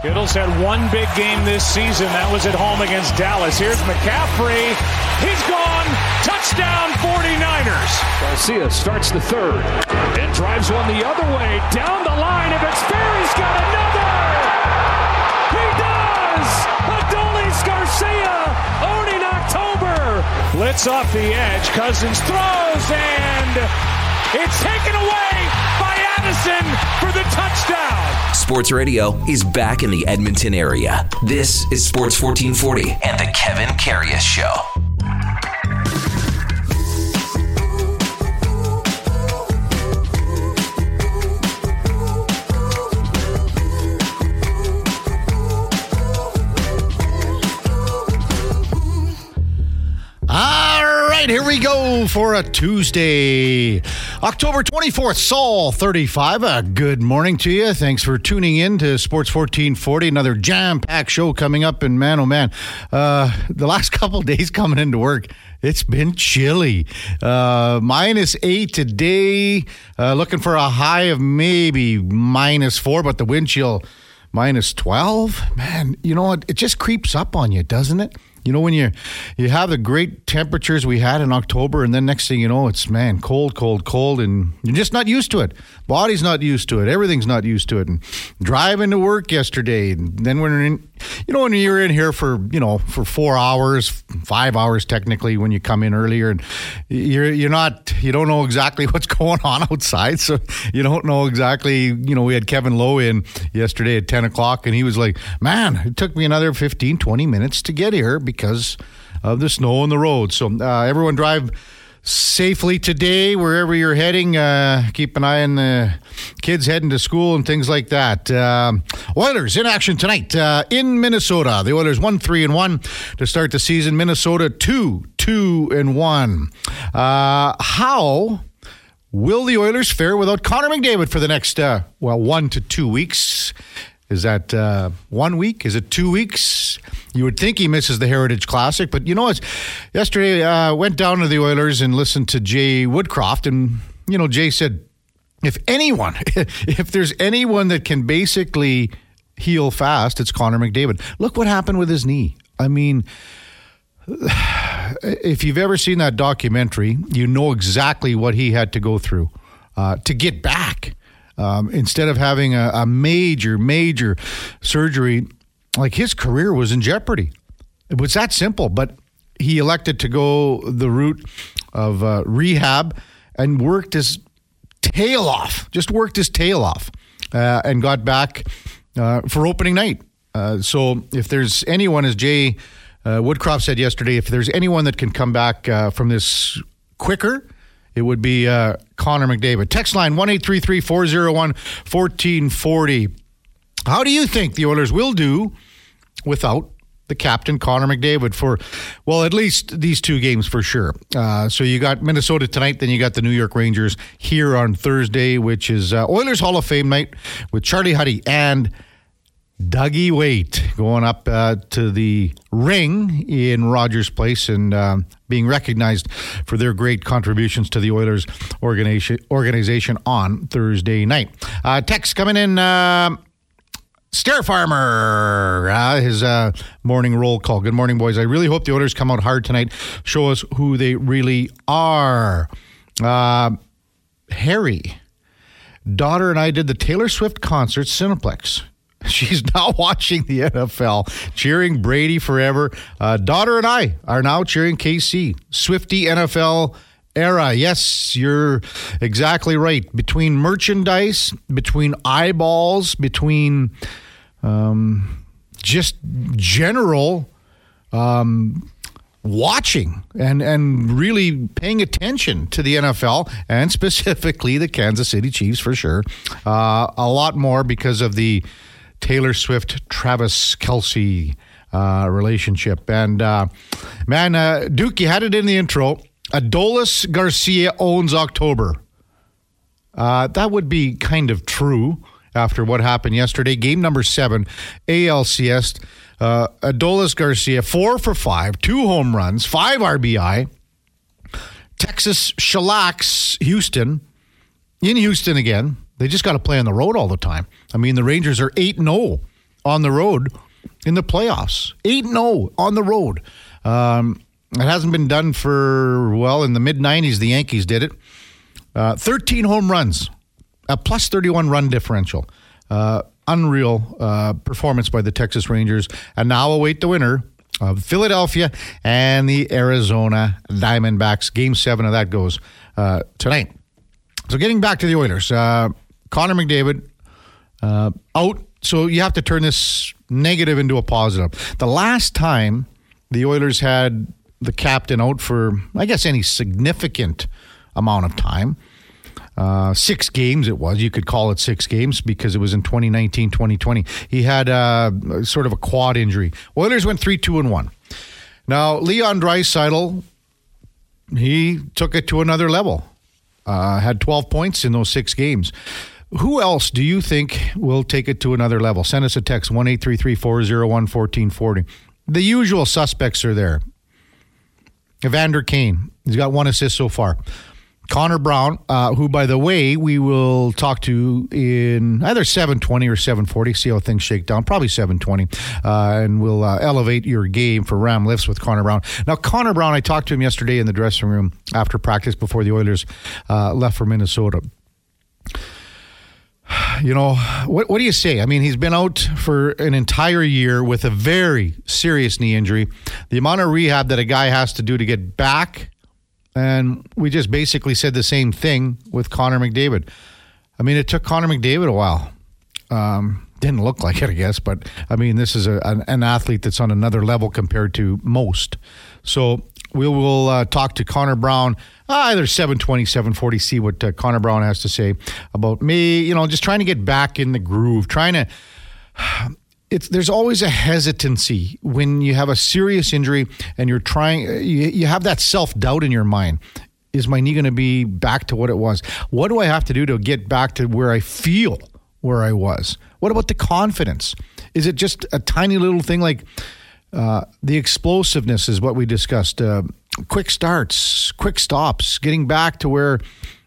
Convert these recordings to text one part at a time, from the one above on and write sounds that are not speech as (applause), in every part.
Kittle's had one big game this season. That was at home against Dallas. Here's McCaffrey. He's gone. Touchdown 49ers. Garcia starts the third and drives one the other way. Down the line. If it's fair, he's got another. He does. Adolis Garcia owning October. Blitz off the edge. Cousins throws and it's taken away by Addison for the touchdown. Sports Radio is back in the Edmonton area. This is Sports 1440 and the Kevin Karius Show. Here we go for a Tuesday, October 24th, Saul 35. Uh, good morning to you. Thanks for tuning in to Sports 1440. Another jam packed show coming up. And man, oh man, uh, the last (laughs) couple days coming into work, it's been chilly. Uh, minus eight today, uh, looking for a high of maybe minus four, but the wind chill minus 12. Man, you know what? It just creeps up on you, doesn't it? You know when you you have the great temperatures we had in October, and then next thing you know, it's man cold, cold, cold, and you're just not used to it. Body's not used to it. Everything's not used to it. And driving to work yesterday, and then when you're in, you know when you're in here for you know for four hours, five hours technically when you come in earlier, and you're you're not you don't know exactly (laughs) what's going on outside, so you don't know exactly. You know we had Kevin Lowe in yesterday at ten o'clock, and he was like, "Man, it took me another 15, 20 minutes to get here." Because of the snow on the road. So uh, everyone drive safely today wherever you're heading. Uh, keep an eye on the kids heading to school and things like that. Uh, Oilers in action tonight uh, in Minnesota. The Oilers one three and one to start the season. Minnesota two two and one. Uh, how? Will the Oilers fare without Connor McDavid for the next, uh, well, one to two weeks? Is that uh, one week? Is it two weeks? You would think he misses the Heritage Classic, but you know what? Yesterday, uh, went down to the Oilers and listened to Jay Woodcroft, and you know, Jay said, if anyone, (laughs) if there's anyone that can basically heal fast, it's Connor McDavid. Look what happened with his knee. I mean, (sighs) if you've ever seen that documentary, you know exactly what he had to go through uh, to get back. Um, instead of having a, a major, major surgery, like his career was in jeopardy. It was that simple, but he elected to go the route of uh, rehab and worked his tail off, just worked his tail off, uh, and got back uh, for opening night. Uh, so if there's anyone, as Jay uh, Woodcroft said yesterday, if there's anyone that can come back uh, from this quicker, it would be uh, Connor McDavid. Text line 1 401 1440. How do you think the Oilers will do without the captain, Connor McDavid, for, well, at least these two games for sure? Uh, so you got Minnesota tonight, then you got the New York Rangers here on Thursday, which is uh, Oilers Hall of Fame night with Charlie Huddy and Dougie Weight going up uh, to the ring in Rogers Place and uh, being recognized for their great contributions to the Oilers organization, organization on Thursday night. Uh, text coming in. Uh, Stair Farmer, uh, his uh, morning roll call. Good morning, boys. I really hope the Oilers come out hard tonight. Show us who they really are. Uh, Harry, daughter and I did the Taylor Swift concert Cineplex. (laughs) She's now watching the NFL, cheering Brady forever. Uh, daughter and I are now cheering KC. Swifty NFL era. Yes, you're exactly right. Between merchandise, between eyeballs, between um, just general um, watching and and really paying attention to the NFL and (laughs) specifically the Kansas City Chiefs for sure. Uh, a lot more because of the Taylor Swift, Travis Kelce uh, relationship. And uh, man, uh, Duke, you had it in the intro. Adolis Garcia owns October. Uh, that would be kind of true after what happened yesterday. Game number seven, ALCS. Uh, Adolis Garcia, four for five, two home runs, five RBI. Texas shellacks Houston in Houston again. They just got to play on the road all the time. I mean, the Rangers are 8 0 on the road in the playoffs. 8 0 on the road. Um, it hasn't been done for, well, in the mid 90s, the Yankees did it. Uh, 13 home runs, a plus 31 run differential. Uh, unreal uh, performance by the Texas Rangers. And now await the winner of Philadelphia and the Arizona Diamondbacks. Game seven of that goes uh, tonight. So getting back to the Oilers, uh, Connor McDavid uh, out. So you have to turn this negative into a positive. The last time the Oilers had the captain out for, I guess, any significant amount of time. Uh, six games it was. You could call it six games because it was in 2019, 2020. He had uh, sort of a quad injury. Oilers went 3 2 and 1. Now, Leon Draisaitl, he took it to another level. Uh, had 12 points in those six games. Who else do you think will take it to another level? Send us a text 1 401 1440. The usual suspects are there. Evander Kane, he's got one assist so far. Connor Brown, uh, who, by the way, we will talk to in either 720 or 740, see how things shake down. Probably 720. Uh, and we'll uh, elevate your game for Ram Lifts with Connor Brown. Now, Connor Brown, I talked to him yesterday in the dressing room after practice before the Oilers uh, left for Minnesota. (sighs) You know, what, what do you say? I mean, he's been out for an entire year with a very serious knee injury. The amount of rehab that a guy has to do to get back and we just basically said the same thing with Connor McDavid. I mean, it took Connor McDavid a while. Um, didn't look like it, I guess, but I mean, this is a, an, an, athlete that's on another level compared to most. So we will uh, talk to Connor Brown uh, either 720, 740, see what uh, Connor Brown has to say about me, you know, just trying to get back in the groove, trying to (sighs) it's there's always a hesitancy when you have a serious injury and you're trying you, you have that self-doubt in your mind. Is my knee going to be back to what it was? What do i have to do to get back to where i feel where i was? What about the confidence? Is it just a tiny little thing like uh, the explosiveness is what we discussed uh, quick starts quick stops getting back to where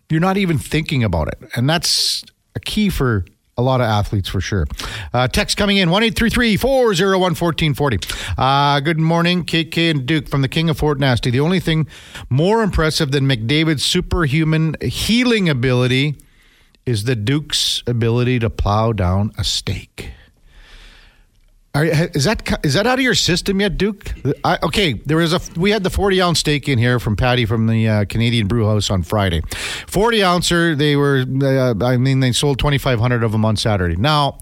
you're not even thinking about it and that's a key for a lot of athletes for sure. Uh, text coming in 1 401 1440. Uh, good morning, KK and Duke from the King of Fort Nasty. The only thing more impressive than McDavid's superhuman healing ability is the Duke's ability to plow down a stake. Are, is that is that out of your system yet, Duke? I, okay, there was a we had the forty ounce steak in here from Patty from the uh, Canadian Brew House on Friday. Forty ouncer, they were. Uh, I mean, they sold twenty five hundred of them on Saturday. Now,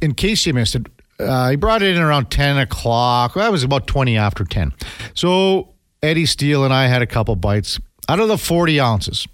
in case you missed it, uh, he brought it in around ten o'clock. That was about twenty after ten. So Eddie Steele and I had a couple bites out of the forty ounces.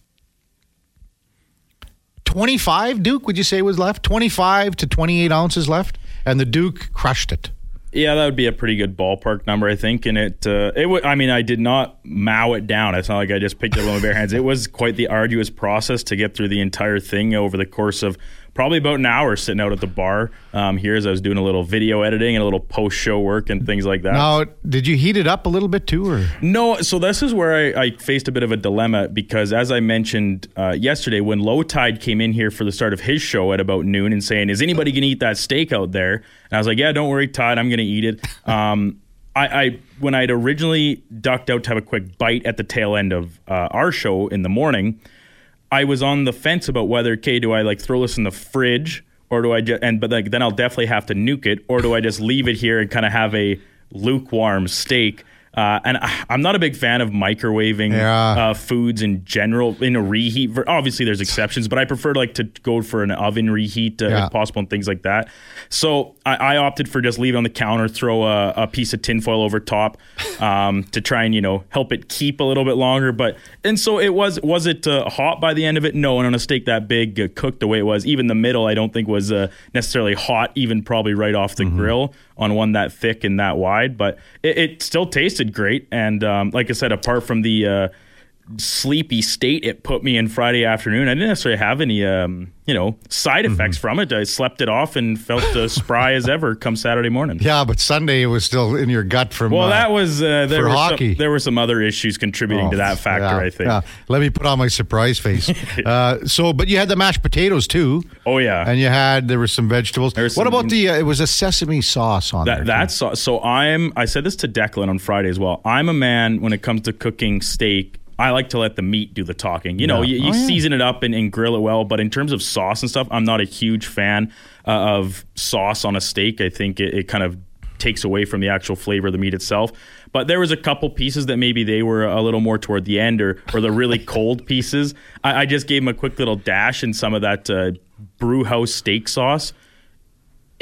25 Duke, would you say was left? 25 to 28 ounces left? And the Duke crushed it. Yeah, that would be a pretty good ballpark number, I think. And it, uh, it would. I mean, I did not mow it down. It's not like I just picked it up with my bare hands. It was quite the arduous process to get through the entire thing over the course of probably about an hour sitting out at the bar um, here as I was doing a little video editing and a little post show work and things like that. Now, did you heat it up a little bit too? Or? No, so this is where I, I faced a bit of a dilemma because, as I mentioned uh, yesterday, when Low Tide came in here for the start of his show at about noon and saying, Is anybody going to eat that steak out there? And I was like, Yeah, don't worry, Todd, I'm going to eat it. (laughs) Um, I, I, when I'd originally ducked out to have a quick bite at the tail end of uh, our show in the morning, I was on the fence about whether, okay, do I like throw this in the fridge or do I just, and but like then I'll definitely have to nuke it or do I just leave it here and kind of have a lukewarm steak uh, and I, am not a big fan of microwaving yeah. uh, foods in general in a reheat. Obviously, there's exceptions, but I prefer like to go for an oven reheat uh, yeah. if possible and things like that. So I, I, opted for just leave it on the counter, throw a, a piece of tinfoil over top um, to try and you know help it keep a little bit longer. But and so it was. Was it uh, hot by the end of it? No. And on a steak that big, uh, cooked the way it was, even the middle, I don't think was uh, necessarily hot. Even probably right off the mm-hmm. grill on one that thick and that wide. But it, it still tasted tasted great. And um, like I said, apart from the uh, sleepy state it put me in Friday afternoon. I didn't necessarily have any, um, you know, side Mm-hmm. effects from it. I slept it off and felt as (laughs) spry as ever come Saturday morning. Yeah, but Sunday it was still in your gut from. Well, uh, that was uh, there for were hockey. Some, there were some other issues contributing to that factor. yeah, I think. yeah. Let me put on my surprise face. (laughs) uh, so, but you had the mashed potatoes too. Oh yeah, And you had there were some vegetables. There was what some- about the? Uh, it was a sesame sauce on there. That, too. that's so, so. I'm. I said this to Declan on Friday as well. I'm a man when it comes to cooking steak. I like to let the meat do the talking. You know, Yeah. you, you Oh, yeah. season it up and, and grill it well. But in terms of sauce and stuff, I'm not a huge fan uh, of sauce on a steak. I think it, it kind of takes away from the actual flavor of the meat itself. But there was a couple pieces that maybe they were a little more toward the end, or or the really (laughs) cold pieces. I, I just gave them a quick little dash in some of that uh, brew house steak sauce.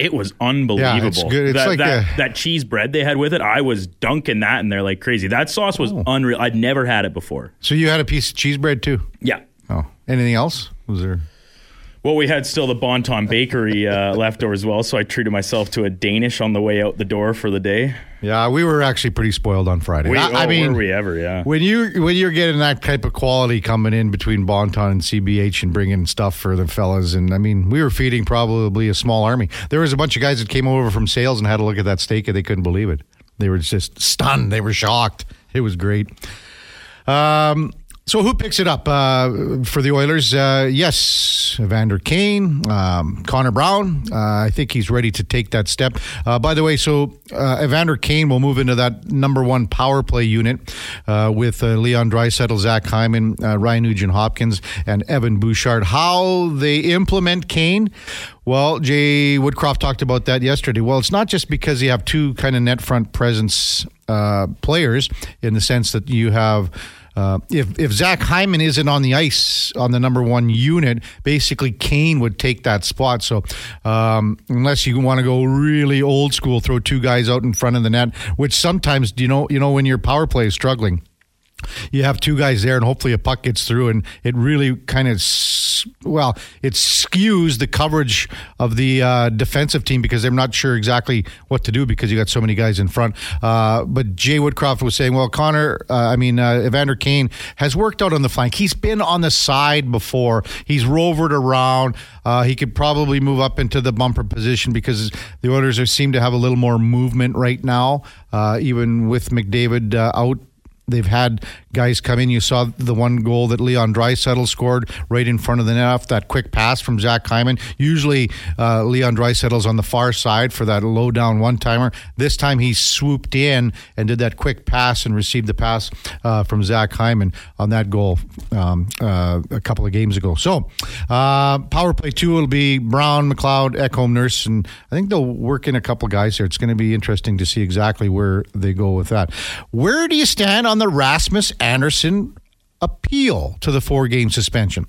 It was unbelievable. Yeah, it's good. It's that, like that, a- that cheese bread they had with it. I was dunking that in there like crazy. That sauce was Oh. unreal. I'd never had it before. so you had a piece of cheese bread too. Yeah. Oh, anything else? Was there? Well, we had still the Bonton Bakery uh, (laughs) leftover as well, so I treated myself to a Danish on the way out the door for the day. Yeah, we were actually pretty spoiled on Friday. We, I, I oh, mean, were we ever? Yeah. when you when you're getting that type of quality coming in between Bonton and CBH and bringing stuff for the fellas, and I mean, we were feeding probably a small army. There was a bunch of guys that came over from sales and had a look at that steak, and they couldn't believe it. They were just stunned. They were shocked. It was great. Um, so who picks it up uh, for the Oilers? Uh, yes, Evander Kane, um, Connor Brown. Uh, I think he's ready to take that step. Uh, by the way, so uh, Evander Kane will move into that number one power play unit uh, with Leon Draisaitl, Zach Hyman, Ryan Nugent Hopkins, and Evan Bouchard. How they implement Kane? Well, Jay Woodcroft talked about that yesterday. Well, it's not just because you have two kind of net front presence players in the sense that you have. Uh, if if Zach Hyman isn't on the ice on the number one unit, basically Kane would take that spot. So um, unless you want to go really old school, throw two guys out in front of the net, which sometimes you know you know when your power play is struggling you have two guys there and hopefully a puck gets through and it really kind of well it skews the coverage of the uh, defensive team because they're not sure exactly what to do because you got so many guys in front. Uh, but jay woodcroft was saying well connor uh, i mean uh, evander kane has worked out on the flank. He's been on the side before. He's rovered around. Uh, he could probably move up into the bumper position because the are, seem to have a little more movement right now uh, even with mcdavid out They've had guys come in. You saw the one goal that Leon Draisaitl scored right in front of the net off that quick pass from Zach Hyman. Usually, uh, Leon Draisaitl's on the far side for that low down one timer. This time, he swooped in and did that quick pass and received the pass uh, from Zach Hyman on that goal um, uh, a couple of games ago. So, uh, power play two will be Brown, McLeod, Ekholm, Nurse, and I think they'll work in a couple guys here. It's going to be interesting to see exactly where they go with that. Where do you stand on the Rasmus Andersson appeal to the four game suspension?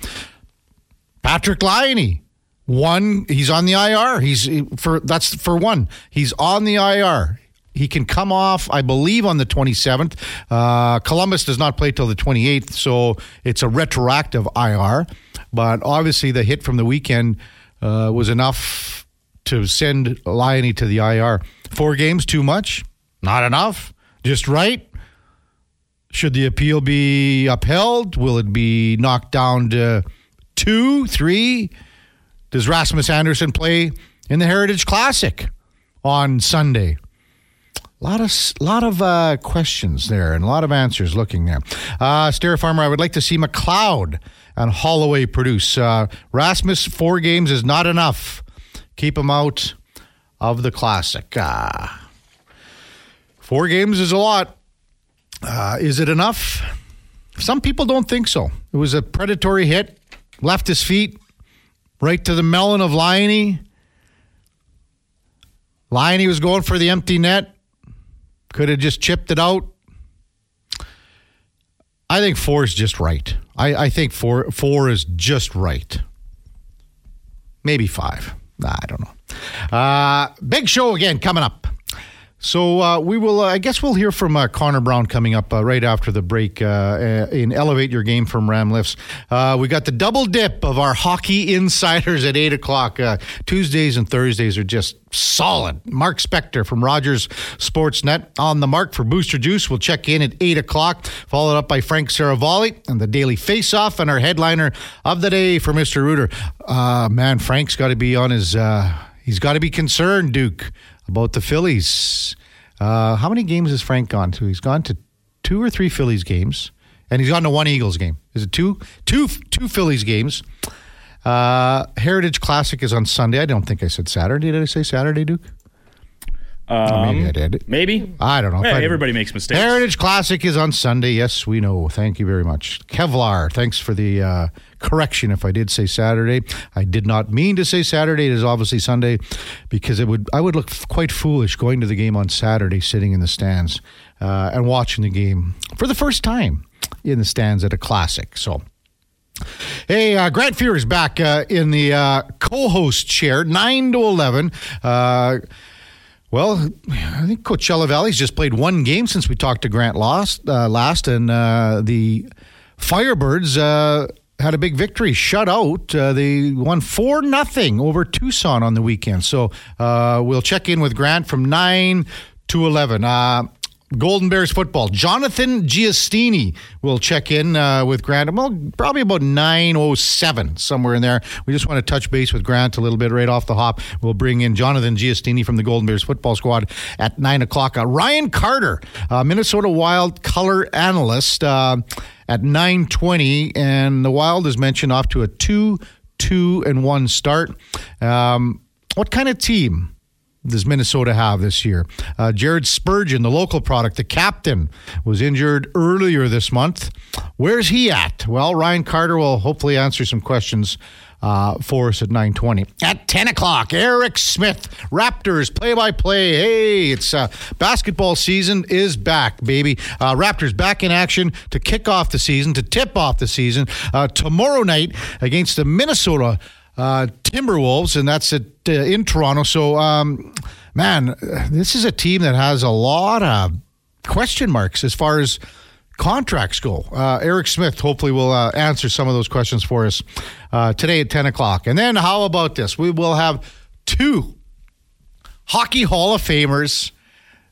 Patrik Laine. One, he's on the IR. He's for that's for one. He's on the IR. He can come off, I believe, on the 27th. Uh, Columbus does not play till the 28th, so it's a retroactive IR. But obviously, the hit from the weekend uh, was enough to send Laine to the IR. Four games, too much? Not enough? Just right? Should the appeal be upheld? Will it be knocked down to two, three? Does Rasmus Andersson play in the Heritage Classic on Sunday? A lot of lot of uh, questions there and a lot of answers looking there. Uh, Stair Farmer, I would like to see McLeod and Holloway produce. Uh, Rasmus four games is not enough. Keep him out of the Classic. Ah. Four games is a lot. Uh, is it enough? Some people don't think so. It was a predatory hit, left his feet right to the melon of Laine. Laine was going for the empty net. Could have just chipped it out. I think four is just right. I, I think four four is just right. Maybe five. I don't know. Uh, big show again coming up. So uh, we will. Uh, I guess we'll hear from uh, Connor Brown coming up uh, right after the break uh, uh, in Elevate Your Game from Ram Lifts. we got the double dip of our hockey insiders at eight o'clock. Tuesdays and Thursdays are just solid. Mark Spector from Rogers Sportsnet on the mark for Booster Juice. We'll check in at eight o'clock, followed up by Frank Seravalli and the Daily Face-Off and our headliner of the day for Mister Rooter. man, Frank's got to be on his. he's got to be concerned, Duke about the Phillies. Uh, how many games has Frank gone to? He's gone to two or three Phillies games, and he's gone to one Eagles game. Is it two, two, two Phillies games? Uh, Heritage Classic is on Sunday. I don't think I said Saturday. Did I say Saturday, Duke? Um, maybe I did. Maybe. I don't know. Yeah, everybody makes mistakes. Heritage Classic is on Sunday. Yes, we know. Thank you very much. Kevlar, thanks for the uh, correction if I did say Saturday. I did not mean to say Saturday. It is obviously Sunday because it would I would look quite foolish going to the game on Saturday sitting in the stands uh, and watching the game for the first time in the stands at a Classic. So Hey, uh, Grant Fuhr is back uh, in the uh, co-host chair, nine to eleven. Uh, well, I think Coachella Valley's just played one game since we talked to Grant last, uh, last and uh, the Firebirds uh, had a big victory, shut out. Uh, they won four nothing over Tucson on the weekend. So uh, we'll check in with Grant from nine to eleven. Uh, Golden Bears football. Jonathan Giustini will check in uh, with Grant. Well, probably about 9.07, somewhere in there. We just want to touch base with Grant a little bit right off the hop. We'll bring in Jonathan Giustini from the Golden Bears football squad at 9 o'clock. Uh, Ryan Carter, uh, Minnesota Wild color analyst uh, at 9.20. And the Wild is mentioned off to a 2 2 and 1 start. Um, what kind of team does Minnesota have this year? Uh, Jared Spurgeon, the local product, the captain, was injured earlier this month. Where's he at? Well, Ryan Carter will hopefully answer some questions uh, for us at 9.20. At 10 o'clock, Eric Smith, Raptors play-by-play. Hey, it's uh, basketball season is back, baby. Uh, Raptors back in action to kick off the season, to tip off the season. Uh, tomorrow night against the Minnesota uh, Timberwolves, and that's at, uh, in Toronto. So, um, man, this is a team that has a lot of question marks as far as contracts go. Uh, Eric Smith hopefully will uh, answer some of those questions for us uh, today at 10 o'clock. And then, how about this? We will have two Hockey Hall of Famers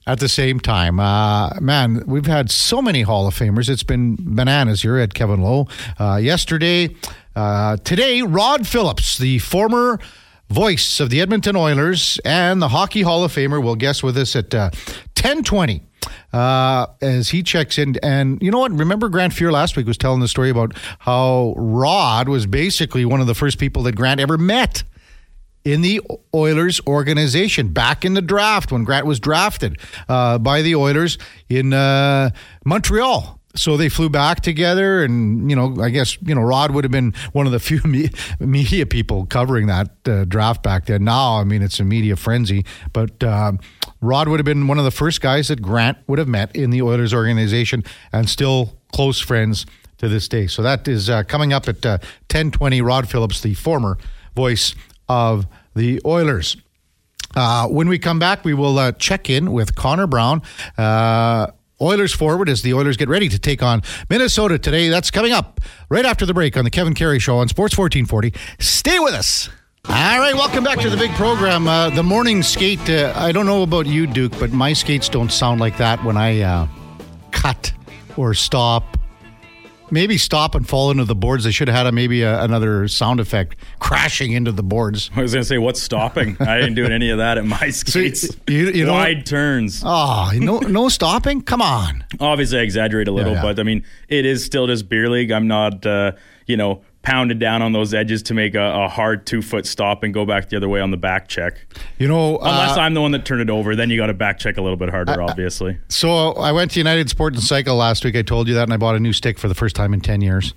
at the same time. Uh, man, we've had so many Hall of Famers. It's been bananas here at Kevin Lowe. Uh, yesterday, uh, today, Rod Phillips, the former voice of the Edmonton Oilers and the Hockey Hall of Famer, will guest with us at uh, 1020 uh, as he checks in. And you know what? Remember Grant Fuhr last week was telling the story about how Rod was basically one of the first people that Grant ever met in the Oilers organization back in the draft when Grant was drafted uh, by the Oilers in uh, Montreal so they flew back together, and you know, I guess you know Rod would have been one of the (laughs) few me- media people covering that uh, draft back then. Now, I mean, it's a media frenzy, but uh, Rod would have been one of the first guys that Grant would have met in the Oilers organization, and still close friends to this day. So that is uh, coming up at uh, ten twenty. Rod Phillips, the former voice of the Oilers. Uh, when we come back, we will uh, check in with Connor Brown Oilers forward as the Oilers get ready to take on Minnesota today. That's coming up right after the break on the Kevin Karius Show on Sports 1440. Stay with us. All right, welcome back to the big program. Uh, the morning skate. Uh, I don't know about you, Duke, but my skates don't sound like that when I uh, cut or stop maybe stop and fall into the boards. They should have had a, maybe a, another sound effect crashing into the boards. I was going to say, what's stopping? (laughs) I didn't do any of that at my skates. So you, you Wide turns. Oh, no, no stopping? Come on. Obviously, I exaggerate a little, yeah, yeah. but I mean, it is still just beer league. I'm not, uh, you know, pounded down on those edges to make a, a, hard two foot stop and go back the other way on the back check. You know, unless uh, I'm the one that turned it over, then you got to back check a little bit harder, obviously. So I went to United Sport and Cycle last week. I told you that, and I bought a new stick for the first time in ten years.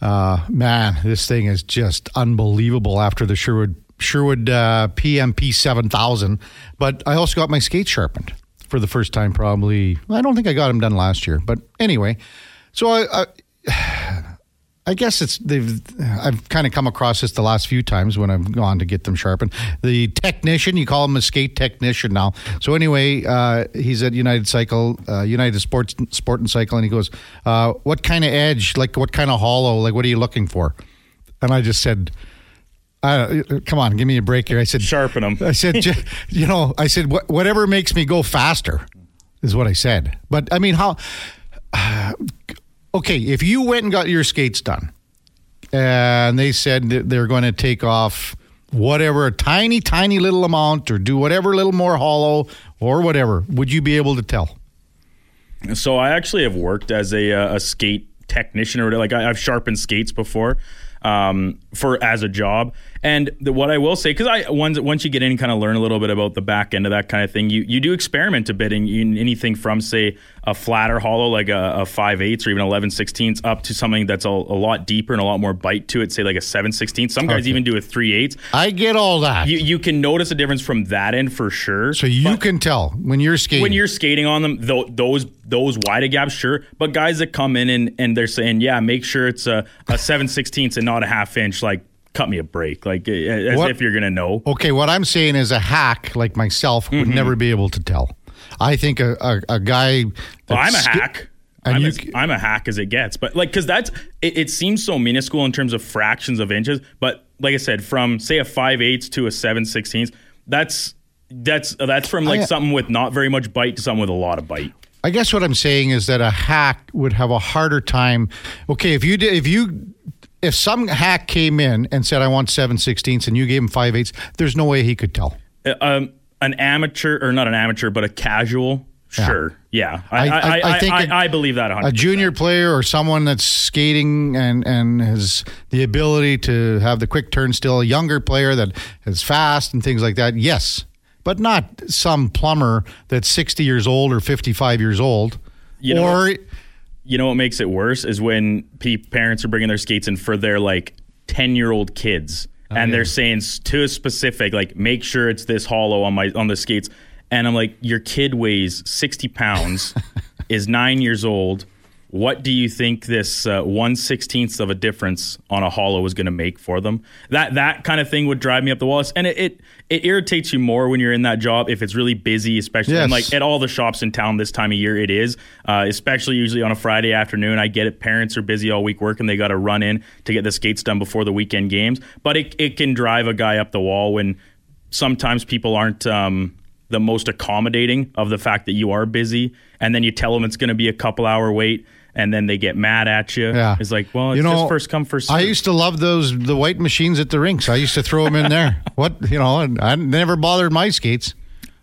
Uh, man, this thing is just unbelievable after the Sherwood Sherwood uh, PMP seven thousand. But I also got my skates sharpened for the first time. Probably, I don't think I got them done last year, but anyway. So I, I I guess it's they've. I've kind of come across this the last few times when I've gone to get them sharpened. The technician, you call him a skate technician now. So anyway, uh, he's at United Cycle, uh, United Sports Sport and Cycle, and he goes, uh, "What kind of edge? Like what kind of hollow? Like what are you looking for?" And I just said. Uh, come on, give me a break here. I said, sharpen them. I said, (laughs) you know, I said, "Wha- whatever makes me go faster is what I said. But I mean, how? Okay, if you went and got your skates done, and they said that they're going to take off whatever a tiny, tiny little amount, or do whatever little more hollow or whatever, would you be able to tell? So I actually have worked as a, uh, a skate technician, or like I, I've sharpened skates before um, for as a job. And the, what I will say, because I once once you get in, and kind of learn a little bit about the back end of that kind of thing, you you do experiment a bit in, in anything from say a flatter hollow like a, a five eighths or even eleven sixteenths up to something that's a, a lot deeper and a lot more bite to it, say like a seven sixteenths. Some guys Okay. even do a three eighths. I get all that. You you can notice a difference from that end for sure. so you can tell when you're skating. when you're skating on them, tho- those those wider gaps, sure. But guys that come in and, and they're saying, yeah, make sure it's a, a seven sixteenths and not a half inch. Like, cut me a break. Like, uh, as What- if you're gonna know. Okay, what I'm saying is a hack like myself Mm-hmm. would never be able to tell. I think a, a, a guy. Well, I'm a sk- hack. I'm, you c- I'm a hack as it gets. But like, because that's it, it seems so minuscule in terms of fractions of inches. But like I said, from say a five eighths to a seven sixteenths, that's that's that's from like I- something with not very much bite to something with a lot of bite. I guess what I'm saying is that a hack would have a harder time. Okay, if you did, if you, if some hack came in and said, "I want seven sixteenths," and you gave him five eighths, there's no way he could tell. Uh, um, an amateur or not an amateur, but a casual. Sure, yeah, I I- I, I- think I, a- I believe that. 100%. A junior player or someone that's skating and and has the ability to have the quick turn still, a younger player that is fast and things like that. Yes, but not some plumber that's 60 years old or 55 years old. You know or you know what makes it worse is when pe- parents are bringing their skates in for their like 10 year old kids oh, and they're saying to a specific like make sure it's this hollow on my on the skates. And i'm like your kid weighs 60 pounds (laughs) is nine years old what do you think this uh, one sixteenth of a difference on a hollow is going to make for them? That that kind of thing would drive me up the walls, and it, it it irritates you more when you're in that job if it's really busy, especially Yes. like at all the shops in town this time of year. It is, uh, especially usually on a Friday afternoon. I get it. Parents are busy all week working; they got to run in to get the skates done before the weekend games. But it it can drive a guy up the wall when sometimes people aren't. Um, the most accommodating of the fact that you are busy, and then you tell them it's going to be a couple hour wait, and then they get mad at you. Yeah. It's like, well, it's You know, just first come first. I used to love those the white machines at the rinks. I used to throw them in there. (laughs) what you know, and I never bothered my skates.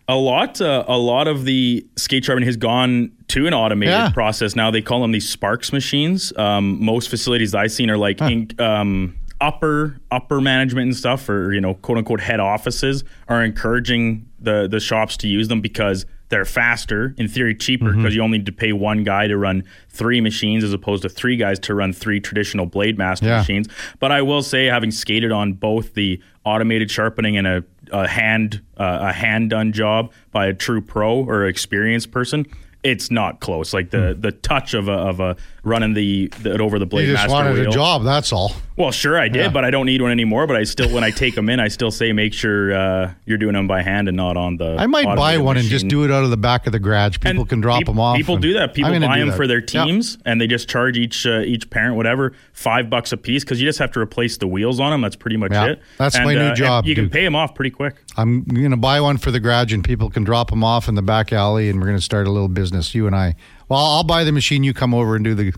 a lot. Uh, a lot of the skate sharpening has gone to an automated Yeah. process now. They call them these Sparx machines. Um, most facilities I've seen are like in, um, upper upper management and stuff, or you know, quote unquote head offices are encouraging the the shops to use them because they're faster, in theory cheaper, Mm-hmm. because you only need to pay one guy to run three machines as opposed to three guys to run three traditional Blade Master Yeah. machines. But I will say, having skated on both the automated sharpening and a, a hand uh, a hand done job by a true pro or experienced person, it's not close. Like the the touch of a of a running the, the over the blade You just master wanted wheel. a job. That's all. Well, sure, I did, Yeah. but I don't need one anymore. But I still, when I (laughs) take them in, I still say make sure uh, you're doing them by hand and not on the. I might buy one and just do it out of the back of the garage. People And can drop peop- them off. People do that. People buy them that. for their teams, and they just charge each uh, each parent whatever five bucks a piece because you just have to replace the wheels on them. That's pretty much Yeah. it. That's And, my new uh, job, You can pay them off pretty quick. I'm going to buy one for the garage, and people can drop them off in the back alley, and we're going to start a little business. You and I. Well, I'll buy the machine. You come over and do the.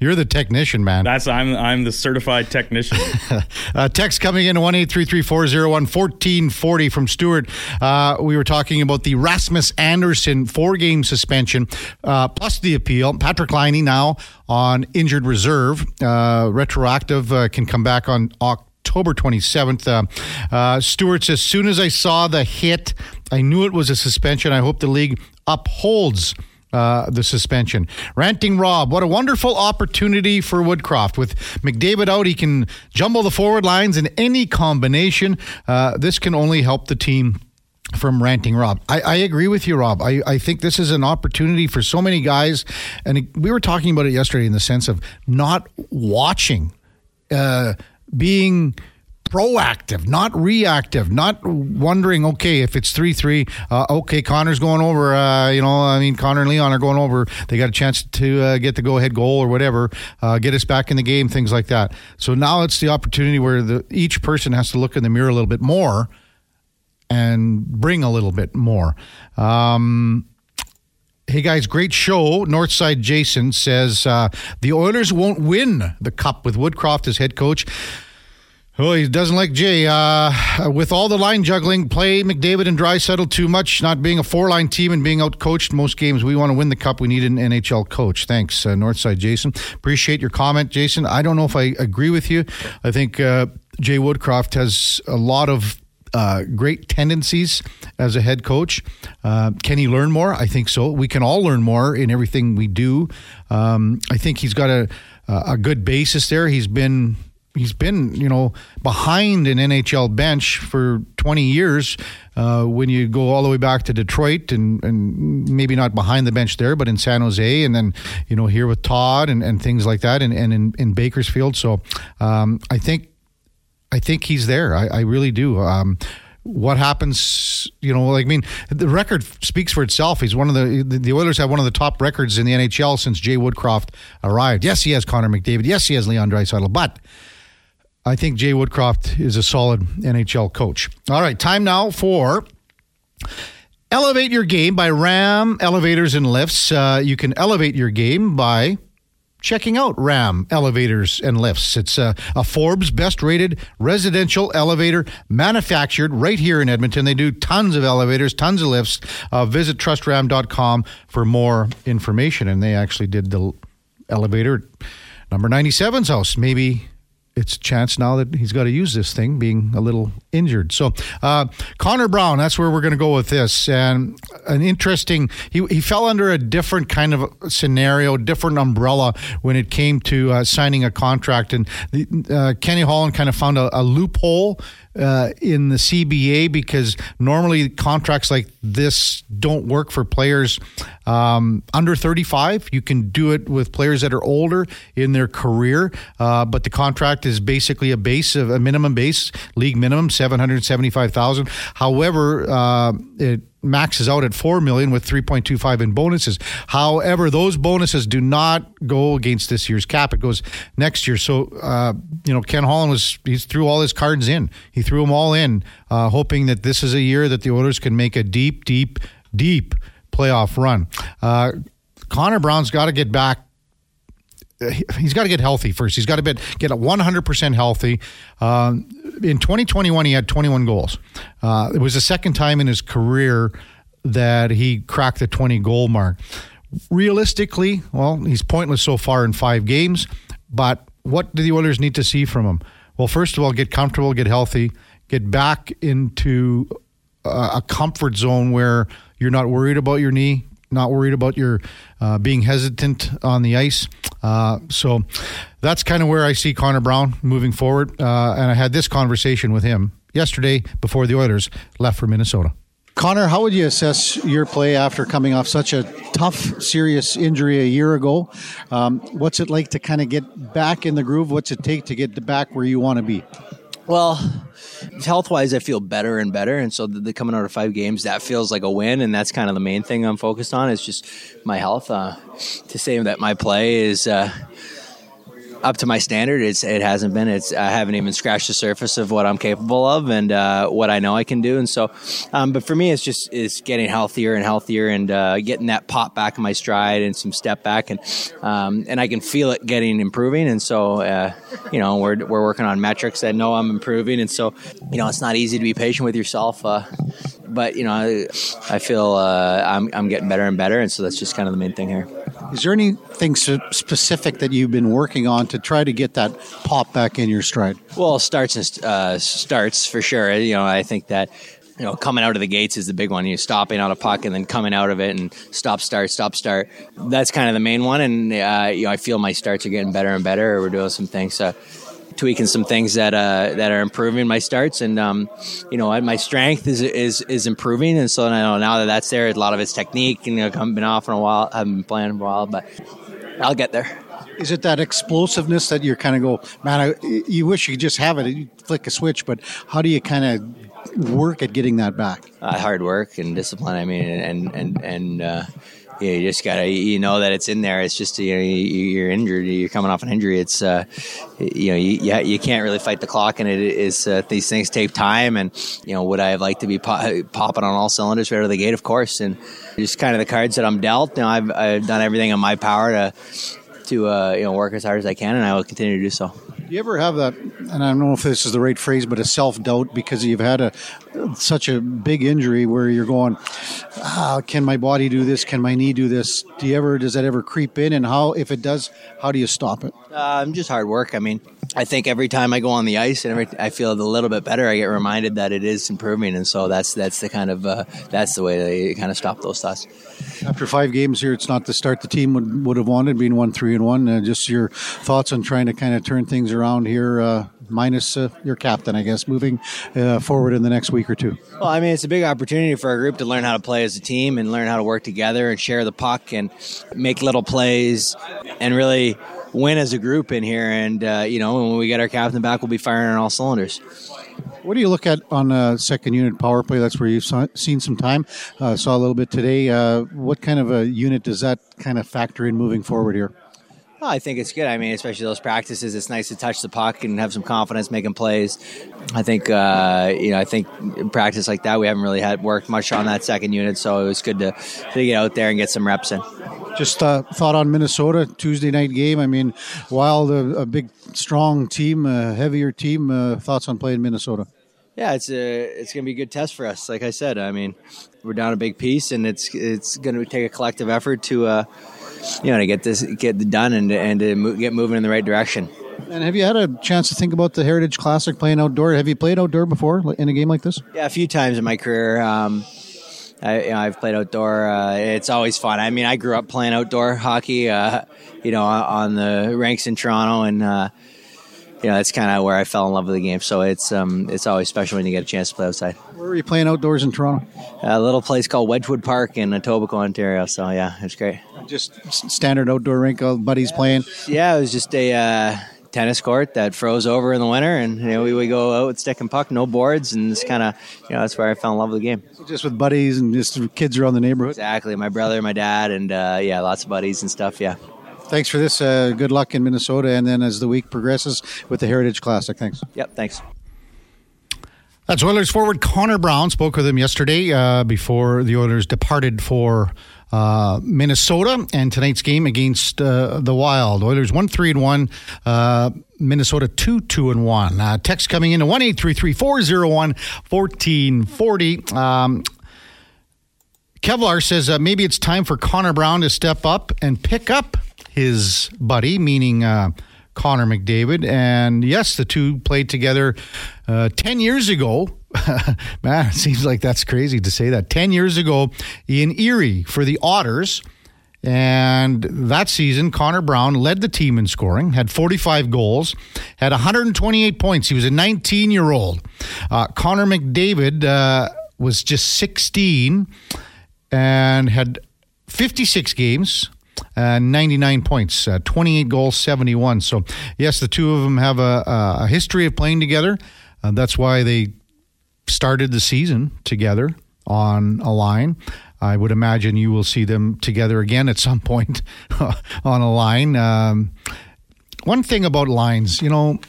You're the technician, man. That's I'm I'm the certified technician. (laughs) Uh, text coming in one eight three three four zero one fourteen forty from Stewart. Uh, we were talking about the Rasmus Andersson four game suspension uh, plus the appeal. Patrik Laine now on injured reserve. Uh, retroactive uh, can come back on October 27th. Uh, uh, Stewart says, as soon as I saw the hit, I knew it was a suspension. I hope the league upholds uh, the suspension. Ranting Rob, what a wonderful opportunity for Woodcroft. With McDavid out, he can jumble the forward lines in any combination. Uh, this can only help the team. From ranting Rob. I, I agree with you, Rob. I, I think this is an opportunity for so many guys. And we were talking about it yesterday in the sense of not watching uh, being proactive, not reactive, not wondering, okay, if it's 3 3, uh, okay, Connor's going over, uh, you know, I mean, Connor and Leon are going over. They got a chance to uh, get the go ahead goal or whatever, uh, get us back in the game, things like that. So now it's the opportunity where the, each person has to look in the mirror a little bit more and bring a little bit more. Um, Hey guys, great show. Northside Jason says uh, the Oilers won't win the cup with Woodcroft as head coach. Oh, he doesn't like Jay. Uh, with all the line juggling, play McDavid and Draisaitl too much, not being a four line team and being out coached most games. We want to win the cup. We need an NHL coach. Thanks, uh, Northside Jason. Appreciate your comment, Jason. I don't know if I agree with you. I think uh, Jay Woodcroft has a lot of uh, great tendencies as a head coach. Uh, can he learn more? I think so. We can all learn more in everything we do. Um, I think he's got a a good basis there. He's been he's been you know behind an NHL bench for 20 years. Uh, when you go all the way back to Detroit and, and maybe not behind the bench there, but in San Jose and then you know here with Todd and, and things like that and, and in, in Bakersfield. So um, I think I think he's there. I, I really do. Um, what happens, you know, like, I mean, the record speaks for itself. He's one of the, the Oilers have one of the top records in the NHL since Jay Woodcroft arrived. Yes, he has Connor McDavid. Yes, he has Leon Draisaitl, but I think Jay Woodcroft is a solid NHL coach. All right, time now for Elevate Your Game by Ram Elevators and Lifts. Uh, you can elevate your game by checking out RAM elevators and lifts. It's a, a, Forbes best rated residential elevator manufactured right here in Edmonton. They do tons of elevators, tons of lifts. Uh, visit trustram.com for more information. And they actually did the elevator number 97's house. Maybe it's a chance now that he's got to use this thing, being a little injured. So, uh, Connor Brown, that's where we're going to go with this. And an interesting, he, he fell under a different kind of scenario, different umbrella when it came to uh, signing a contract. And the, uh, Kenny Holland kind of found a, a loophole uh, in the CBA because normally contracts like this don't work for players um, under 35. You can do it with players that are older in their career, uh, but the contract is basically a base of a minimum base league minimum 775,000. However, uh, it maxes out at 4 million with 3.25 in bonuses. However, those bonuses do not go against this year's cap. It goes next year. So, uh, you know, Ken Holland was, he threw all his cards in. He threw them all in, uh, hoping that this is a year that the Oilers can make a deep, deep, deep playoff run. Uh, Connor Brown's got to get back he's got to get healthy first. He's got to get get 100% healthy. Um, in 2021, he had 21 goals. Uh, it was the second time in his career that he cracked the 20 goal mark. Realistically, well, he's pointless so far in five games. But what do the Oilers need to see from him? Well, first of all, get comfortable, get healthy, get back into a comfort zone where you're not worried about your knee, not worried about your uh, being hesitant on the ice. Uh, so that's kind of where I see Connor Brown moving forward. Uh, and I had this conversation with him yesterday before the Oilers left for Minnesota. Connor, how would you assess your play after coming off such a tough, serious injury a year ago? Um, what's it like to kind of get back in the groove? What's it take to get back where you want to be? Well, health wise, I feel better and better, and so the, the, coming out of five games, that feels like a win, and that's kind of the main thing I'm focused on. Is just my health. Uh, to say that my play is. Uh, up to my standard. It's it hasn't been. It's I haven't even scratched the surface of what I'm capable of and uh, what I know I can do. And so, um, but for me, it's just is getting healthier and healthier and uh, getting that pop back in my stride and some step back and um, and I can feel it getting improving. And so, uh, you know, we're we're working on metrics that know I'm improving. And so, you know, it's not easy to be patient with yourself. Uh, but you know, I, I feel uh, I'm I'm getting better and better, and so that's just kind of the main thing here. Is there anything specific that you've been working on to try to get that pop back in your stride? Well, starts and uh, starts for sure. You know, I think that you know, coming out of the gates is the big one. You stopping on a puck and then coming out of it and stop, start, stop, start. That's kind of the main one. And uh, you know, I feel my starts are getting better and better. We're doing some things. Uh, tweaking some things that uh, that are improving my starts, and um, you know my strength is is is improving, and so I know now that that's there, a lot of it's technique, and you know, I've been off for a while, I haven't been playing a while, but I'll get there. Is it that explosiveness that you're kind of go, man? I, you wish you could just have it, you flick a switch, but how do you kind of work at getting that back? Uh, hard work and discipline. I mean, and and and uh, yeah, you just gotta you know that it's in there. It's just you know you're injured, you're coming off an injury. It's uh, you know you you can't really fight the clock, and it is uh, these things take time. And you know, would I have liked to be popping on all cylinders right out of the gate? Of course, and just kind of the cards that I'm dealt. You know, I've I've done everything in my power to to uh, you know work as hard as I can, and I will continue to do so. Do you ever have that? And I don't know if this is the right phrase, but a self doubt because you've had a such a big injury where you're going, ah, can my body do this? Can my knee do this? Do you ever? Does that ever creep in? And how, if it does, how do you stop it? Um, just hard work. I mean, I think every time I go on the ice and every, I feel a little bit better, I get reminded that it is improving, and so that's that's the kind of uh, that's the way they kind of stop those thoughts. After five games here, it's not the start the team would, would have wanted, being one three and one. Uh, just your thoughts on trying to kind of turn things around here, uh, minus uh, your captain, I guess, moving uh, forward in the next week or two. Well, I mean, it's a big opportunity for our group to learn how to play as a team and learn how to work together and share the puck and make little plays and really win as a group in here. And uh, you know, when we get our captain back, we'll be firing on all cylinders. What do you look at on a second unit power play? That's where you've seen some time. Uh, saw a little bit today. Uh, what kind of a unit does that kind of factor in moving forward here? Well, I think it's good. I mean, especially those practices, it's nice to touch the puck and have some confidence making plays. I think, uh, you know, I think practice like that, we haven't really had worked much on that second unit, so it was good to, to get out there and get some reps in. Just uh, thought on Minnesota Tuesday night game. I mean, Wild, a, a big, strong team, a heavier team. Uh, thoughts on playing Minnesota? Yeah, it's a it's going to be a good test for us. Like I said, I mean, we're down a big piece, and it's it's going to take a collective effort to uh, you know to get this get done and and to mo- get moving in the right direction. And have you had a chance to think about the Heritage Classic playing outdoor? Have you played outdoor before in a game like this? Yeah, a few times in my career. Um, I, you know, I've played outdoor. Uh, it's always fun. I mean, I grew up playing outdoor hockey. Uh, you know, on the ranks in Toronto, and uh, you know that's kind of where I fell in love with the game. So it's um, it's always special when you get a chance to play outside. Where were you playing outdoors in Toronto? A little place called Wedgwood Park in Etobicoke, Ontario. So yeah, it's great. Just standard outdoor rink, all buddies playing. Yeah, it was just a uh, tennis court that froze over in the winter, and you know, we would go out with stick and puck, no boards, and it's kind of you know that's where I fell in love with the game. So just with buddies and just kids around the neighborhood. Exactly, my brother, my dad, and uh, yeah, lots of buddies and stuff. Yeah. Thanks for this. Uh, good luck in Minnesota, and then as the week progresses with the Heritage Classic. Thanks. Yep. Thanks. That's Oilers forward Connor Brown. Spoke with him yesterday uh, before the Oilers departed for uh, Minnesota and tonight's game against uh, the Wild. Oilers one three and one. Uh, Minnesota 2 2 and 1. Uh, text coming in to 1 401 1440. Um, Kevlar says uh, maybe it's time for Connor Brown to step up and pick up his buddy, meaning uh, Connor McDavid. And yes, the two played together uh, 10 years ago. (laughs) Man, it seems like that's crazy to say that. 10 years ago in Erie for the Otters. And that season, Connor Brown led the team in scoring, had 45 goals, had 128 points. He was a 19 year old. Uh, Connor McDavid uh, was just 16 and had 56 games, uh, 99 points, uh, 28 goals, 71. So, yes, the two of them have a, a history of playing together. Uh, that's why they started the season together on a line. I would imagine you will see them together again at some (laughs) point on a line. Um, one thing about lines, you know,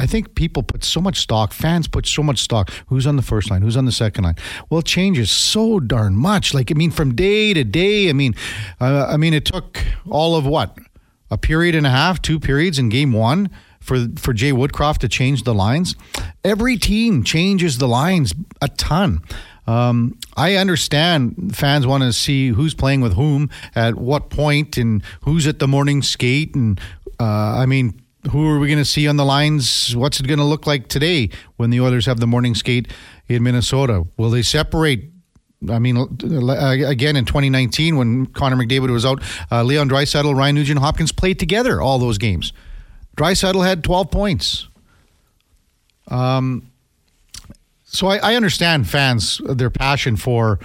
I think people put so much stock, fans put so much stock. Who's on the first line? Who's on the second line? Well, it changes so darn much. Like, I mean, from day to day, I mean, uh, I mean, it took all of what? A period and a half, two periods in game one for for Jay Woodcroft to change the lines. Every team changes the lines a ton. Um, I understand fans want to see who's playing with whom at what point and who's at the morning skate. And uh, I mean, who are we going to see on the lines? What's it going to look like today when the Oilers have the morning skate in Minnesota? Will they separate? I mean, again in 2019 when Connor McDavid was out, uh, Leon Draisaitl, Ryan Nugent Hopkins played together all those games. Draisaitl had 12 points. Um, so I, I, understand fans their passion for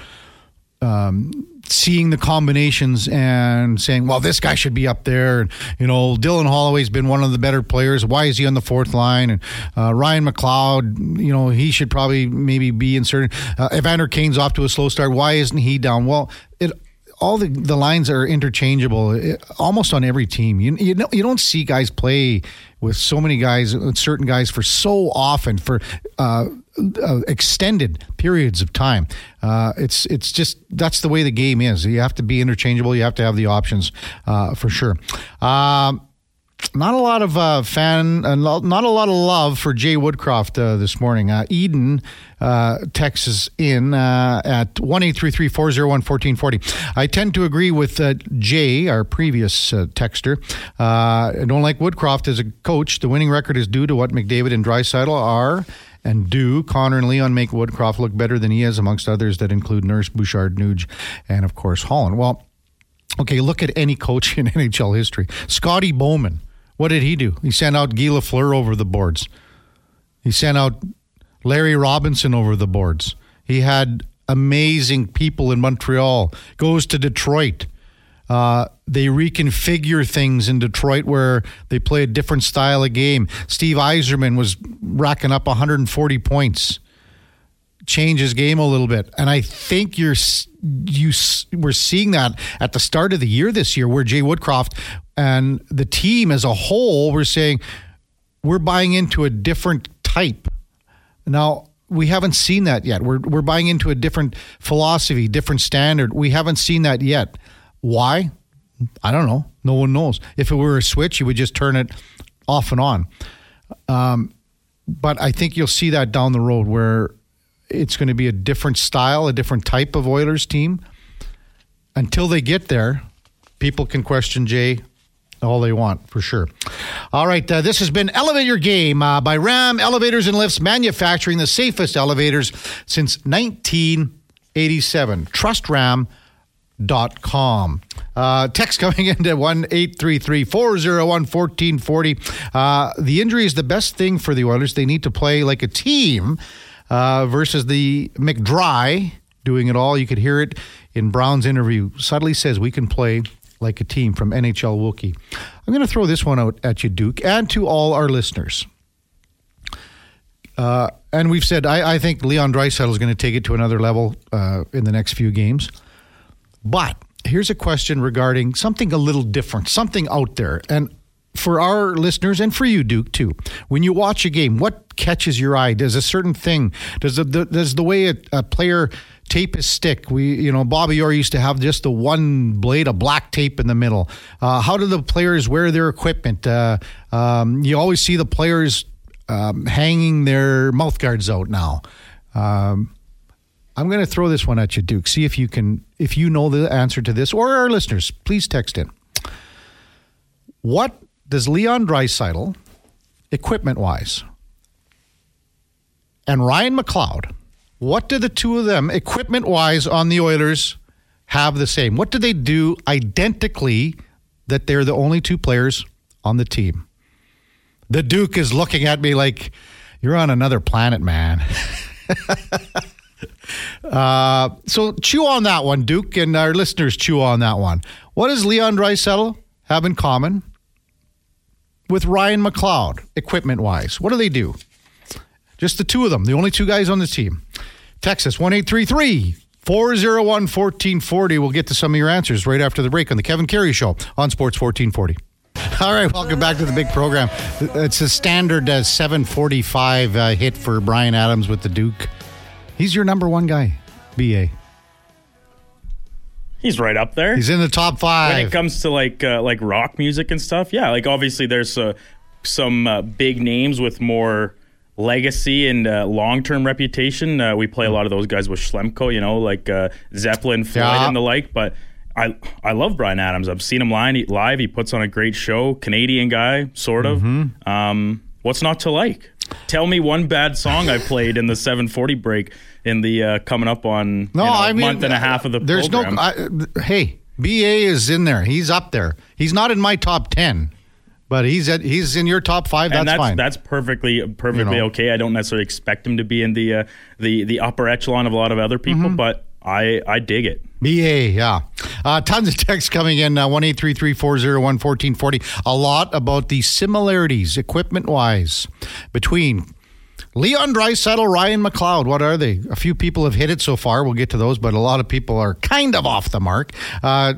um, seeing the combinations and saying, well, this guy should be up there. And, you know, Dylan Holloway's been one of the better players. Why is he on the fourth line? And uh, Ryan McLeod, you know, he should probably maybe be inserted. Uh, Evander Kane's off to a slow start. Why isn't he down? Well, it all the, the lines are interchangeable eh, almost on every team. You you know you don't see guys play with so many guys, certain guys for so often for uh, uh, extended periods of time. Uh, it's it's just that's the way the game is. You have to be interchangeable. You have to have the options uh, for sure. Um, not a lot of uh, fan, uh, not a lot of love for Jay Woodcroft uh, this morning. Uh, Eden uh, texts in uh, at one eight three three four zero one fourteen forty. I tend to agree with Jay, our previous texter. I don't like Woodcroft as a coach. The winning record is due to what McDavid and Draisaitl are and do Connor and Leon make Woodcroft look better than he is, amongst others that include Nurse, Bouchard, Nuge, and of course Holland. Well, okay, look at any coach (laughs) in NHL history. Scotty Bowman what did he do? He sent out Guy Lafleur over the boards. He sent out Larry Robinson over the boards. He had amazing people in Montreal. Goes to Detroit. Uh, they reconfigure things in Detroit where they play a different style of game. Steve Yzerman was racking up 140 points. Change his game a little bit, and I think you're you we're seeing that at the start of the year this year, where Jay Woodcroft and the team as a whole were saying we're buying into a different type. Now, we haven't seen that yet. We're, we're buying into a different philosophy, different standard. We haven't seen that yet. Why? I don't know. No one knows. If it were a switch, you would just turn it off and on. Um, but I think you'll see that down the road where it's going to be a different style, a different type of Oilers team. Until they get there, people can question Jay all they want for sure. All right, uh, this has been Elevate Your Game uh, by Ram Elevators and Lifts, manufacturing the safest elevators since 1987. TrustRam.com. Uh, text coming (laughs) into 1 833 401 1440. Uh, the injury is the best thing for the Oilers. They need to play like a team uh, versus the McDry doing it all. You could hear it in Brown's interview. Subtly says we can play like a team from NHL Wookie. I'm going to throw this one out at you, Duke, and to all our listeners. Uh, and we've said I, I, think Leon Draisaitl is going to take it to another level uh, in the next few games. But here's a question regarding something a little different, something out there. And for our listeners and for you, Duke, too, when you watch a game, what catches your eye? Does a certain thing, does the, the does the way a, a player tape his stick. We, you know, Bobby Orr used to have just the one blade of black tape in the middle. Uh, how do the players wear their equipment? Uh, um, you always see the players um, hanging their mouth guards out now. Um, I'm going to throw this one at you, Duke. See if you can, if you know the answer to this, or our listeners, please text in. What does Leon Draisaitl, equipment wise, and Ryan McLeod what do the two of them, equipment wise, on the Oilers have the same? What do they do identically that they're the only two players on the team? The Duke is looking at me like, you're on another planet, man. (laughs) uh, so chew on that one, Duke, and our listeners chew on that one. What does Leon Draisaitl have in common with Ryan McLeod, equipment wise? What do they do? Just the two of them, the only two guys on the team. Texas 1833 401 1440. We'll get to some of your answers right after the break on the Kevin Karius Show on Sports 1440. All right, welcome back to the big program. It's a standard uh, 745 uh, hit for Bryan Adams with the Duke. He's your number one guy, BA. He's right up there. He's in the top five. When it comes to like uh, like rock music and stuff, yeah. Like obviously, there's uh, some uh, big names with more legacy and uh, long term reputation. Uh, we play a lot of those guys with Schlemko, you know, like uh, Zeppelin, Floyd, yeah. and the like. But I I love Bryan Adams. I've seen him live. He puts on a great show. Canadian guy, sort of. Mm-hmm. Um, what's not to like? Tell me one bad song I played in the 740 break in the uh, coming up on no, you know, I mean, month and a half of the there's program. no. I, hey, BA is in there. He's up there. He's not in my top ten. But he's at he's in your top five. That's, and that's fine. That's perfectly perfectly you know. okay. I don't necessarily expect him to be in the uh, the the upper echelon of a lot of other people, mm-hmm. but I I dig it. BA, yeah. Uh, tons of texts coming in, uh, 1 1440 A lot about the similarities, equipment wise, between Leon Draisaitl, Ryan McLeod. What are they? A few people have hit it so far. We'll get to those, but a lot of people are kind of off the mark. Uh,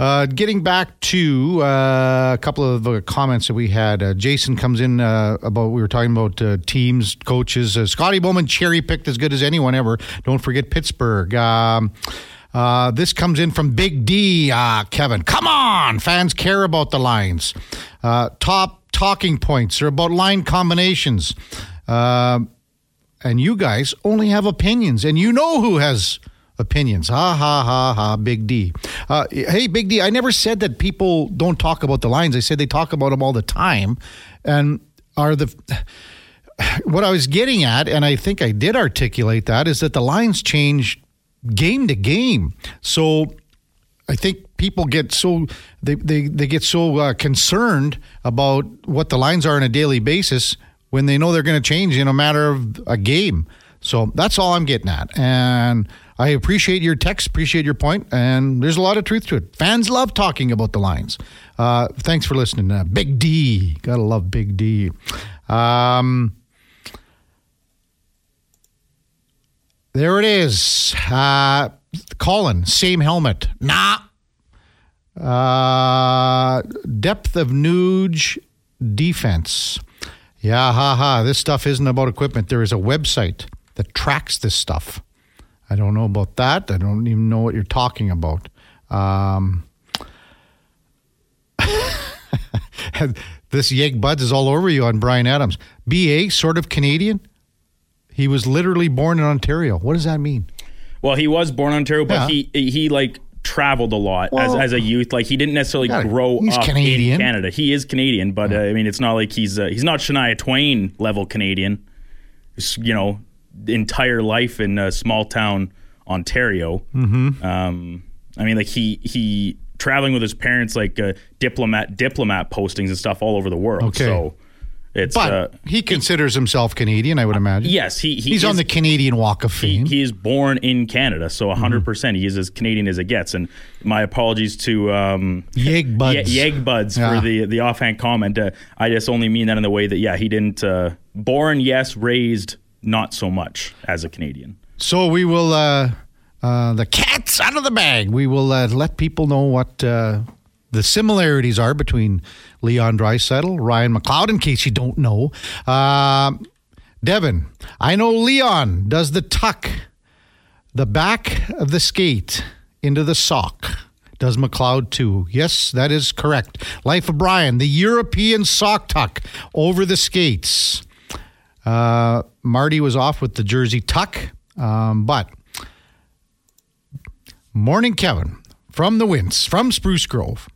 uh, getting back to uh, a couple of uh, comments that we had, uh, Jason comes in uh, about we were talking about uh, teams, coaches. Scotty Bowman cherry picked as good as anyone ever. Don't forget Pittsburgh. Um, this comes in from Big D, Kevin. Come on, fans care about the lines. top talking points are about line combinations. and you guys only have opinions, and you know who has opinions. Ha ha ha ha. Big D. Uh, hey, Big D. I never said that people don't talk about the lines. I said they talk about them all the time, and are the. (sighs) What I was getting at, and I think I did articulate that, is that the lines change game to game. So I think people get so they they, they get so uh, concerned about what the lines are on a daily basis when they know they're going to change in a matter of a game. So that's all I'm getting at, and I appreciate your text, appreciate your point, and there's a lot of truth to it. Fans love talking about the lines. Uh, thanks for listening. Uh, Big D, gotta love Big D. Um, there it is. Uh, Colin, same helmet. Nah. Uh, depth of Nuge defense. Yeah, ha ha. This stuff isn't about equipment. There is a website that tracks this stuff. I don't know about that. I don't even know what you're talking about. Um, (laughs) this Yeg Buds is all over you on Bryan Adams. BA, sort of Canadian. He was literally born in Ontario. What does that mean? Well, he was born in Ontario, but yeah. he he like traveled a lot well, as, as a youth. Like he didn't necessarily grow up Canadian. in Canada. He is Canadian, but yeah. uh, I mean, it's not like he's uh, he's not Shania Twain level Canadian. You know, entire life in a small town Ontario. Mm-hmm. Um, I mean, like he he traveling with his parents, like uh, diplomat diplomat postings and stuff all over the world. Okay. So it's but uh, he considers himself Canadian, I would imagine. Yes, he, he he's is, on the Canadian Walk of Fame. He, he is born in Canada, so 100 mm-hmm. percent he is as Canadian as it gets. And my apologies to um, Yeg (laughs) Buds, Ye- Yeg Buds yeah. for the the offhand comment. Uh, I just only mean that in the way that yeah, he didn't uh, born yes, raised not so much as a Canadian. So we will, uh, uh, the cat's out of the bag. We will uh, let people know what uh, the similarities are between Leon Draisaitl, Ryan McLeod, in case you don't know. Uh, Devin, I know Leon does the tuck, the back of the skate into the sock. Does McLeod too? Yes, that is correct. Life of Brian, the European sock tuck over the skates. Uh, Marty was off with the jersey tuck, um, but morning, Kevin from the Wince from Spruce Grove.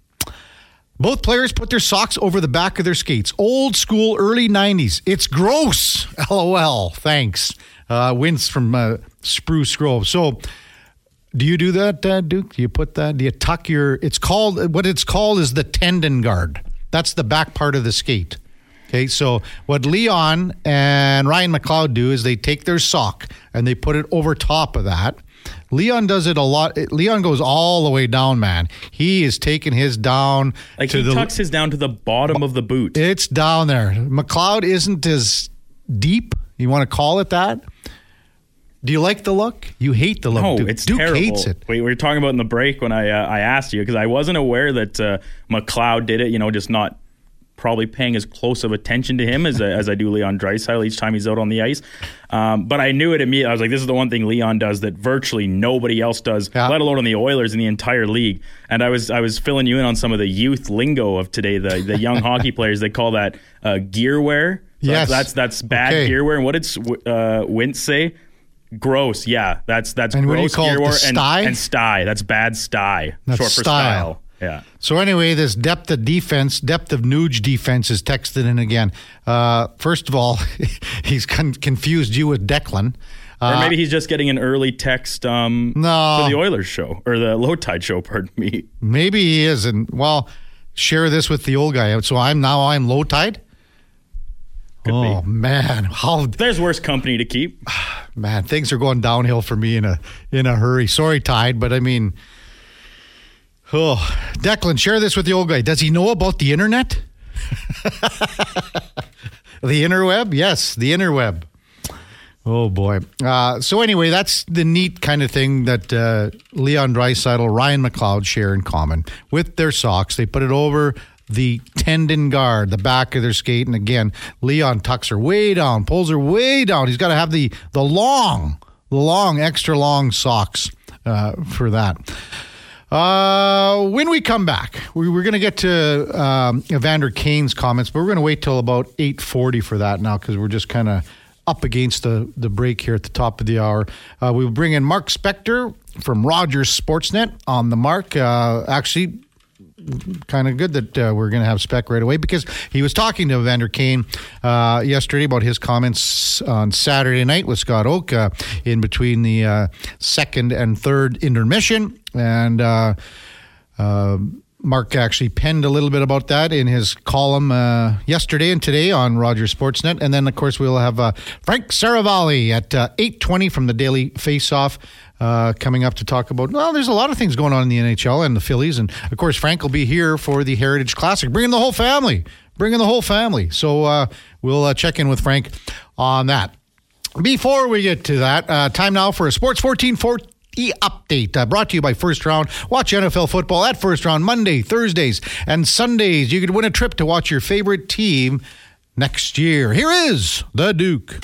Both players put their socks over the back of their skates. Old school, early 90s. It's gross. (laughs) LOL. Thanks. Uh, Wince from uh, Spruce Grove. So, do you do that, uh, Duke? Do you put that? Do you tuck your. It's called. What it's called is the tendon guard. That's the back part of the skate. Okay, so what Leon and Ryan McLeod do is they take their sock and they put it over top of that. Leon does it a lot. Leon goes all the way down, man. He is taking his down. Like he the, tucks his down to the bottom of the boot. It's down there. McLeod isn't as deep. You want to call it that? Do you like the look? You hate the look. No, Duke. it's Duke terrible. hates it. Wait, we were talking about in the break when I uh, I asked you because I wasn't aware that uh, McLeod did it. You know, just not probably paying as close of attention to him as, as I do Leon Draisaitl each time he's out on the ice. Um, but I knew it immediately. I was like, this is the one thing Leon does that virtually nobody else does, yeah. let alone on the Oilers in the entire league. And I was I was filling you in on some of the youth lingo of today. The the young (laughs) hockey players they call that uh, gear wear. So yes, that's that's bad okay. gear wear. And what did uh, Wintz say? Gross, yeah, that's that's and gross gear wear and, and sty. That's bad sty. That's short for style. style. Yeah. So anyway, this depth of defense, depth of Nuge defense is texted in again. Uh, first of all, (laughs) he's con- confused you with Declan. Uh, or maybe he's just getting an early text um, no. for the Oilers show or the Low Tide show. (laughs) Pardon me. Maybe he is, and well, share this with the old guy. So I'm now I'm Low Tide. Could oh be. man, how There's worse company to keep. (sighs) man things are going downhill for me in a in a hurry. Sorry, Tide, but I mean, oh, Declan, share this with the old guy. Does he know about the internet? (laughs) the interweb, yes, the interweb. Oh boy. Uh, so anyway, that's the neat kind of thing that uh, Leon Draisaitl, Ryan McLeod share in common with their socks. They put it over the tendon guard, the back of their skate, and again, Leon tucks her way down, pulls her way down. He's got to have the the long, long, extra long socks uh, for that. Uh, when we come back, we, we're going to get to um, Evander Kane's comments, but we're going to wait till about eight forty for that now because we're just kind of up against the, the break here at the top of the hour. Uh, we will bring in Mark Spector from Rogers Sportsnet on the mark. Uh, actually, kind of good that uh, we're going to have Spec right away because he was talking to Evander Kane uh, yesterday about his comments on Saturday night with Scott Oake uh, in between the uh, second and third intermission. And uh, uh, Mark actually penned a little bit about that in his column yesterday and today on Rogers Sportsnet. And then, of course, we'll have Frank Seravalli at uh, 8.20 from the Daily Face-Off uh, coming up to talk about, well, there's a lot of things going on in the NHL and the Phillies. And, of course, Frank will be here for the Heritage Classic, bringing the whole family, bringing the whole family. So uh, we'll uh, check in with Frank on that. Before we get to that, uh, time now for a Sports 1440 update uh, brought to you by First Round. Watch NFL football at First Round Monday, Thursdays, and Sundays. You could win a trip to watch your favorite team next year. Here is the Duke.